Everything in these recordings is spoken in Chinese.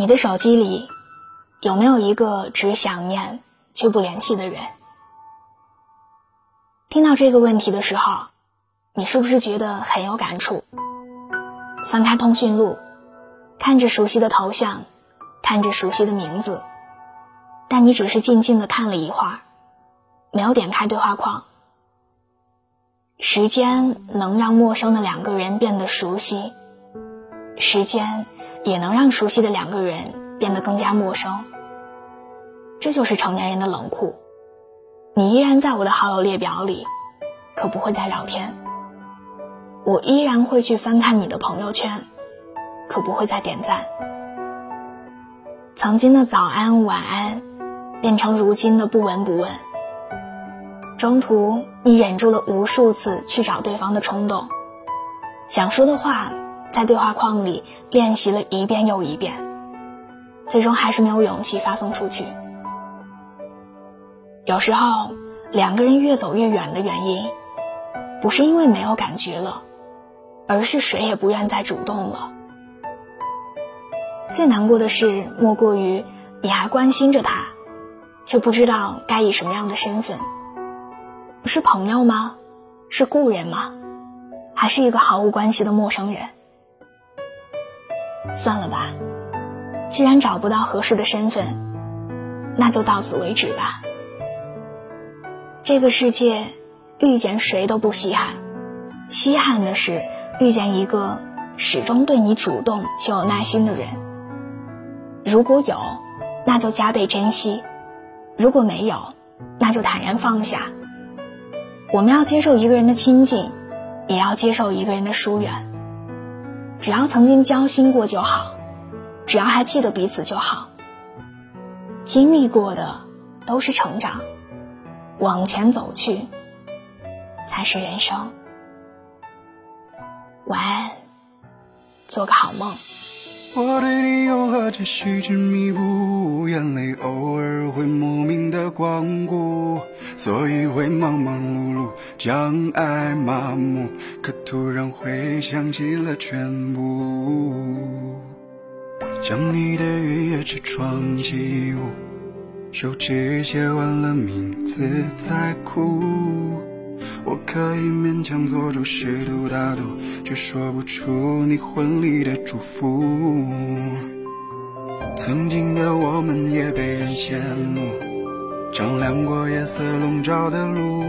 你的手机里有没有一个只想念却不联系的人？听到这个问题的时候，你是不是觉得很有感触？翻开通讯录，看着熟悉的头像，看着熟悉的名字，但你只是静静的看了一会儿，没有点开对话框。时间能让陌生的两个人变得熟悉，时间也能让熟悉的两个人变得更加陌生。这就是成年人的冷酷。你依然在我的好友列表里，可不会再聊天。我依然会去翻看你的朋友圈，可不会再点赞。曾经的早安晚安，变成如今的不闻不问。中途，你忍住了无数次去找对方的冲动，想说的话在对话框里练习了一遍又一遍，最终还是没有勇气发送出去。有时候，两个人越走越远的原因，不是因为没有感觉了，而是谁也不愿再主动了。最难过的事，莫过于你还关心着他，却不知道该以什么样的身份。是朋友吗？是故人吗？还是一个毫无关系的陌生人？算了吧，既然找不到合适的身份，那就到此为止吧。这个世界，遇见谁都不稀罕，稀罕的是遇见一个始终对你主动且有耐心的人。如果有，那就加倍珍惜；如果没有，那就坦然放下。我们要接受一个人的亲近，也要接受一个人的疏远。只要曾经交心过就好，只要还记得彼此就好。经历过的都是成长，往前走去才是人生。晚安，做个好梦。我对你有何止细致弥补？眼泪偶尔会莫名的光顾，所以会忙忙碌碌，将爱麻木。可突然会想起了全部，将你的雨夜车窗起雾，手指写完了名字在哭。我可以勉强做主适度大度，却说不出你婚礼的祝福。曾经的我们也被人羡慕，丈量过夜色笼罩的路。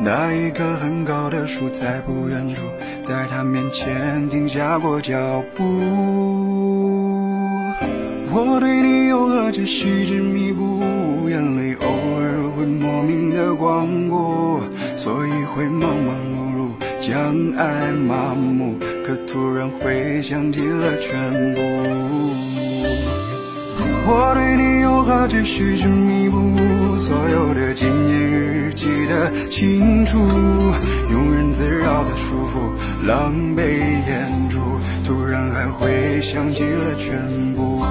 那一棵很高的树在不远处，在他面前停下过脚步。我对你有何止细致弥补，眼泪偶尔会莫名的光顾，所以会忙忙碌碌，将爱麻木。可突然会想起了全部。我对你我只是弥补，所有的纪念日记得清楚，庸人自扰的束缚，狼狈演出，突然还会想起了全部。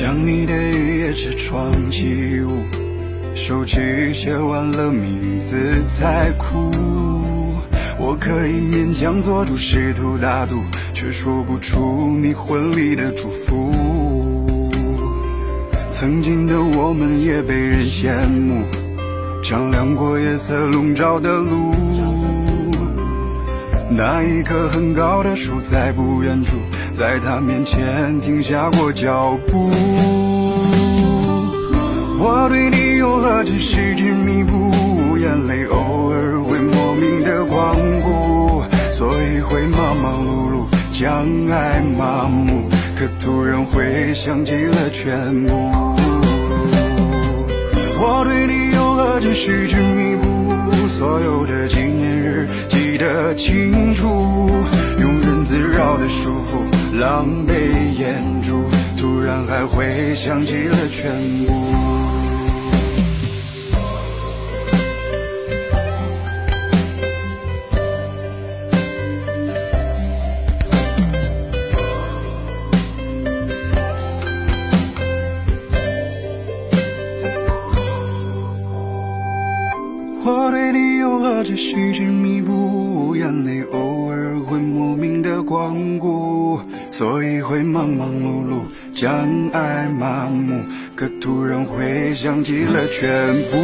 想你的雨夜车窗起雾，手指写完了名字才哭。我可以勉强做主，试图大度，却说不出你婚礼的祝福。曾经的我们也被人羡慕，丈量过夜色笼罩的路。那一棵很高的树在不远处。在他面前停下过脚步，我对你有何止细致弥补，眼泪偶尔会莫名的光顾，所以会忙忙碌碌，将爱麻木，可突然会想起了全部。我对你有何止细致弥补，所有的纪念日记得清楚，自扰的束缚狼狈演出突然还会想起了全部我对你又何止是执迷不悟眼泪会莫名的光顾，所以会忙忙碌碌，将爱麻木，可突然会想起了全部。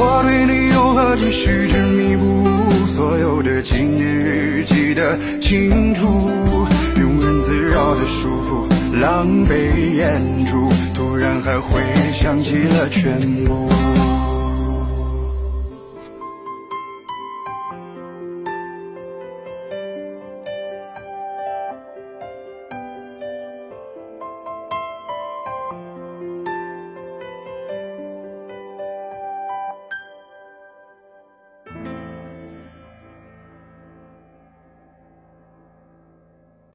我对你又何止是执迷不悟，所有的纪念日记得清楚，庸人自扰的束缚，狼狈演出，突然还会想起了全部。